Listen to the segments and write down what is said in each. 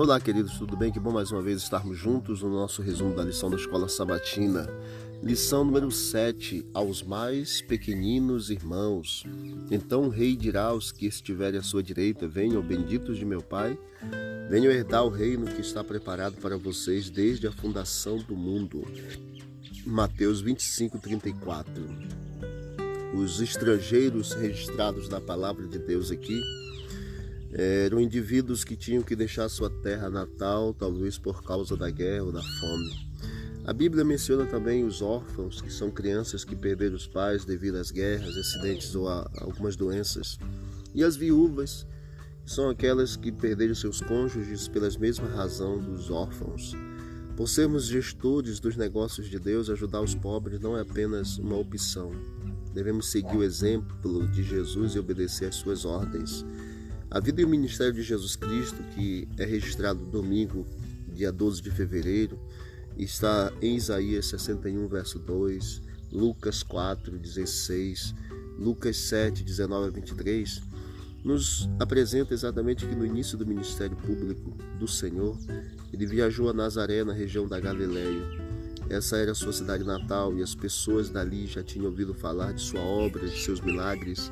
Olá, queridos, tudo bem? Que bom mais uma vez estarmos juntos no nosso resumo da lição da Escola Sabatina. Lição número 7: Aos mais pequeninos irmãos. Então o rei dirá aos que estiverem à sua direita: Venham, benditos de meu Pai, venham herdar o reino que está preparado para vocês desde a fundação do mundo. Mateus 25, 34. Os estrangeiros registrados na palavra de Deus aqui eram indivíduos que tinham que deixar sua terra natal, talvez por causa da guerra ou da fome. A Bíblia menciona também os órfãos, que são crianças que perderam os pais devido às guerras, acidentes ou a algumas doenças. E as viúvas, que são aquelas que perderam seus cônjuges pela mesma razão dos órfãos. Por sermos gestores dos negócios de Deus, ajudar os pobres não é apenas uma opção. Devemos seguir o exemplo de Jesus e obedecer às suas ordens. A vida e o ministério de Jesus Cristo, que é registrado domingo, dia 12 de fevereiro, está em Isaías 61, verso 2, Lucas 4, 16, Lucas 7, 19 a 23, nos apresenta exatamente que no início do ministério público do Senhor, ele viajou a Nazaré, na região da Galileia. Essa era a sua cidade natal e as pessoas dali já tinham ouvido falar de sua obra, de seus milagres.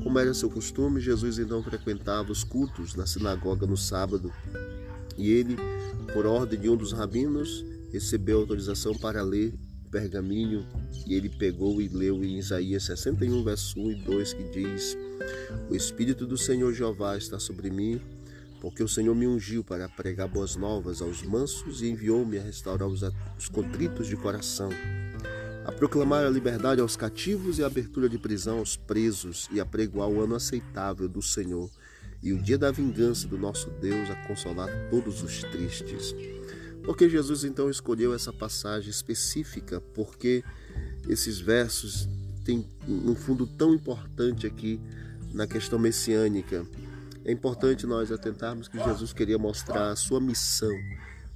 Como era seu costume, Jesus então frequentava os cultos na sinagoga no sábado. E ele, por ordem de um dos rabinos, recebeu autorização para ler o pergaminho. E ele pegou e leu em Isaías 61, verso 1 e 2 que diz: O Espírito do Senhor Jeová está sobre mim, porque o Senhor me ungiu para pregar boas novas aos mansos e enviou-me a restaurar os, os contritos de coração a proclamar a liberdade aos cativos e a abertura de prisão aos presos e a pregoar o ano aceitável do Senhor e o dia da vingança do nosso Deus a consolar todos os tristes. Porque Jesus então escolheu essa passagem específica, porque esses versos têm um fundo tão importante aqui na questão messiânica. É importante nós atentarmos que Jesus queria mostrar a sua missão.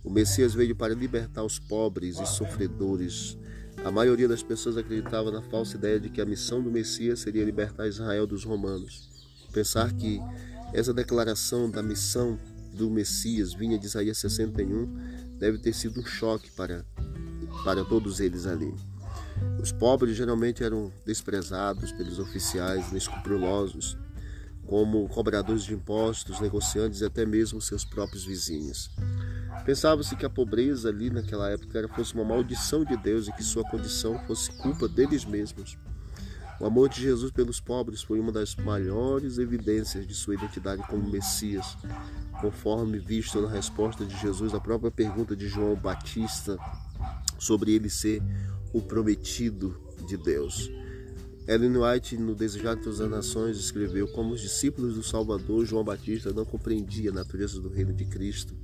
O Messias veio para libertar os pobres e sofredores a maioria das pessoas acreditava na falsa ideia de que a missão do Messias seria libertar Israel dos romanos. Pensar que essa declaração da missão do Messias vinha de Isaías 61 deve ter sido um choque para, para todos eles ali. Os pobres geralmente eram desprezados pelos oficiais inescrupulosos, como cobradores de impostos, negociantes e até mesmo seus próprios vizinhos. Pensava-se que a pobreza ali naquela época fosse uma maldição de Deus e que sua condição fosse culpa deles mesmos. O amor de Jesus pelos pobres foi uma das maiores evidências de sua identidade como Messias, conforme visto na resposta de Jesus à própria pergunta de João Batista sobre ele ser o prometido de Deus. Ellen White, no Desejado de Todas as Nações, escreveu como os discípulos do Salvador, João Batista não compreendia a natureza do reino de Cristo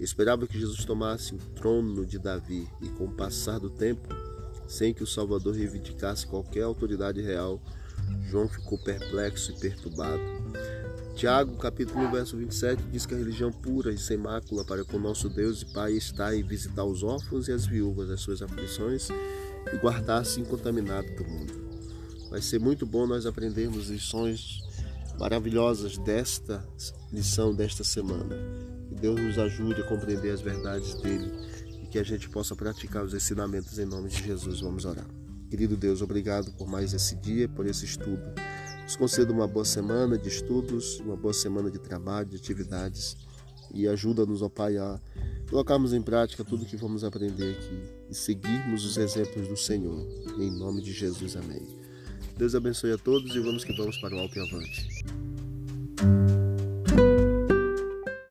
Esperava que Jesus tomasse o trono de Davi e, com o passar do tempo, sem que o Salvador reivindicasse qualquer autoridade real, João ficou perplexo e perturbado. Tiago, capítulo 1, verso 27, diz que a religião pura e sem mácula para com nosso Deus e Pai está em visitar os órfãos e as viúvas das suas aflições e guardar-se incontaminado do mundo. Vai ser muito bom nós aprendermos lições maravilhosas desta lição desta semana. Deus nos ajude a compreender as verdades dele e que a gente possa praticar os ensinamentos em nome de Jesus. Vamos orar. Querido Deus, obrigado por mais esse dia, por esse estudo. Nos conceda uma boa semana de estudos, uma boa semana de trabalho, de atividades e ajuda-nos, ó Pai, a colocarmos em prática tudo que vamos aprender aqui e seguirmos os exemplos do Senhor. Em nome de Jesus, amém. Deus abençoe a todos e vamos que vamos para o alto e avante.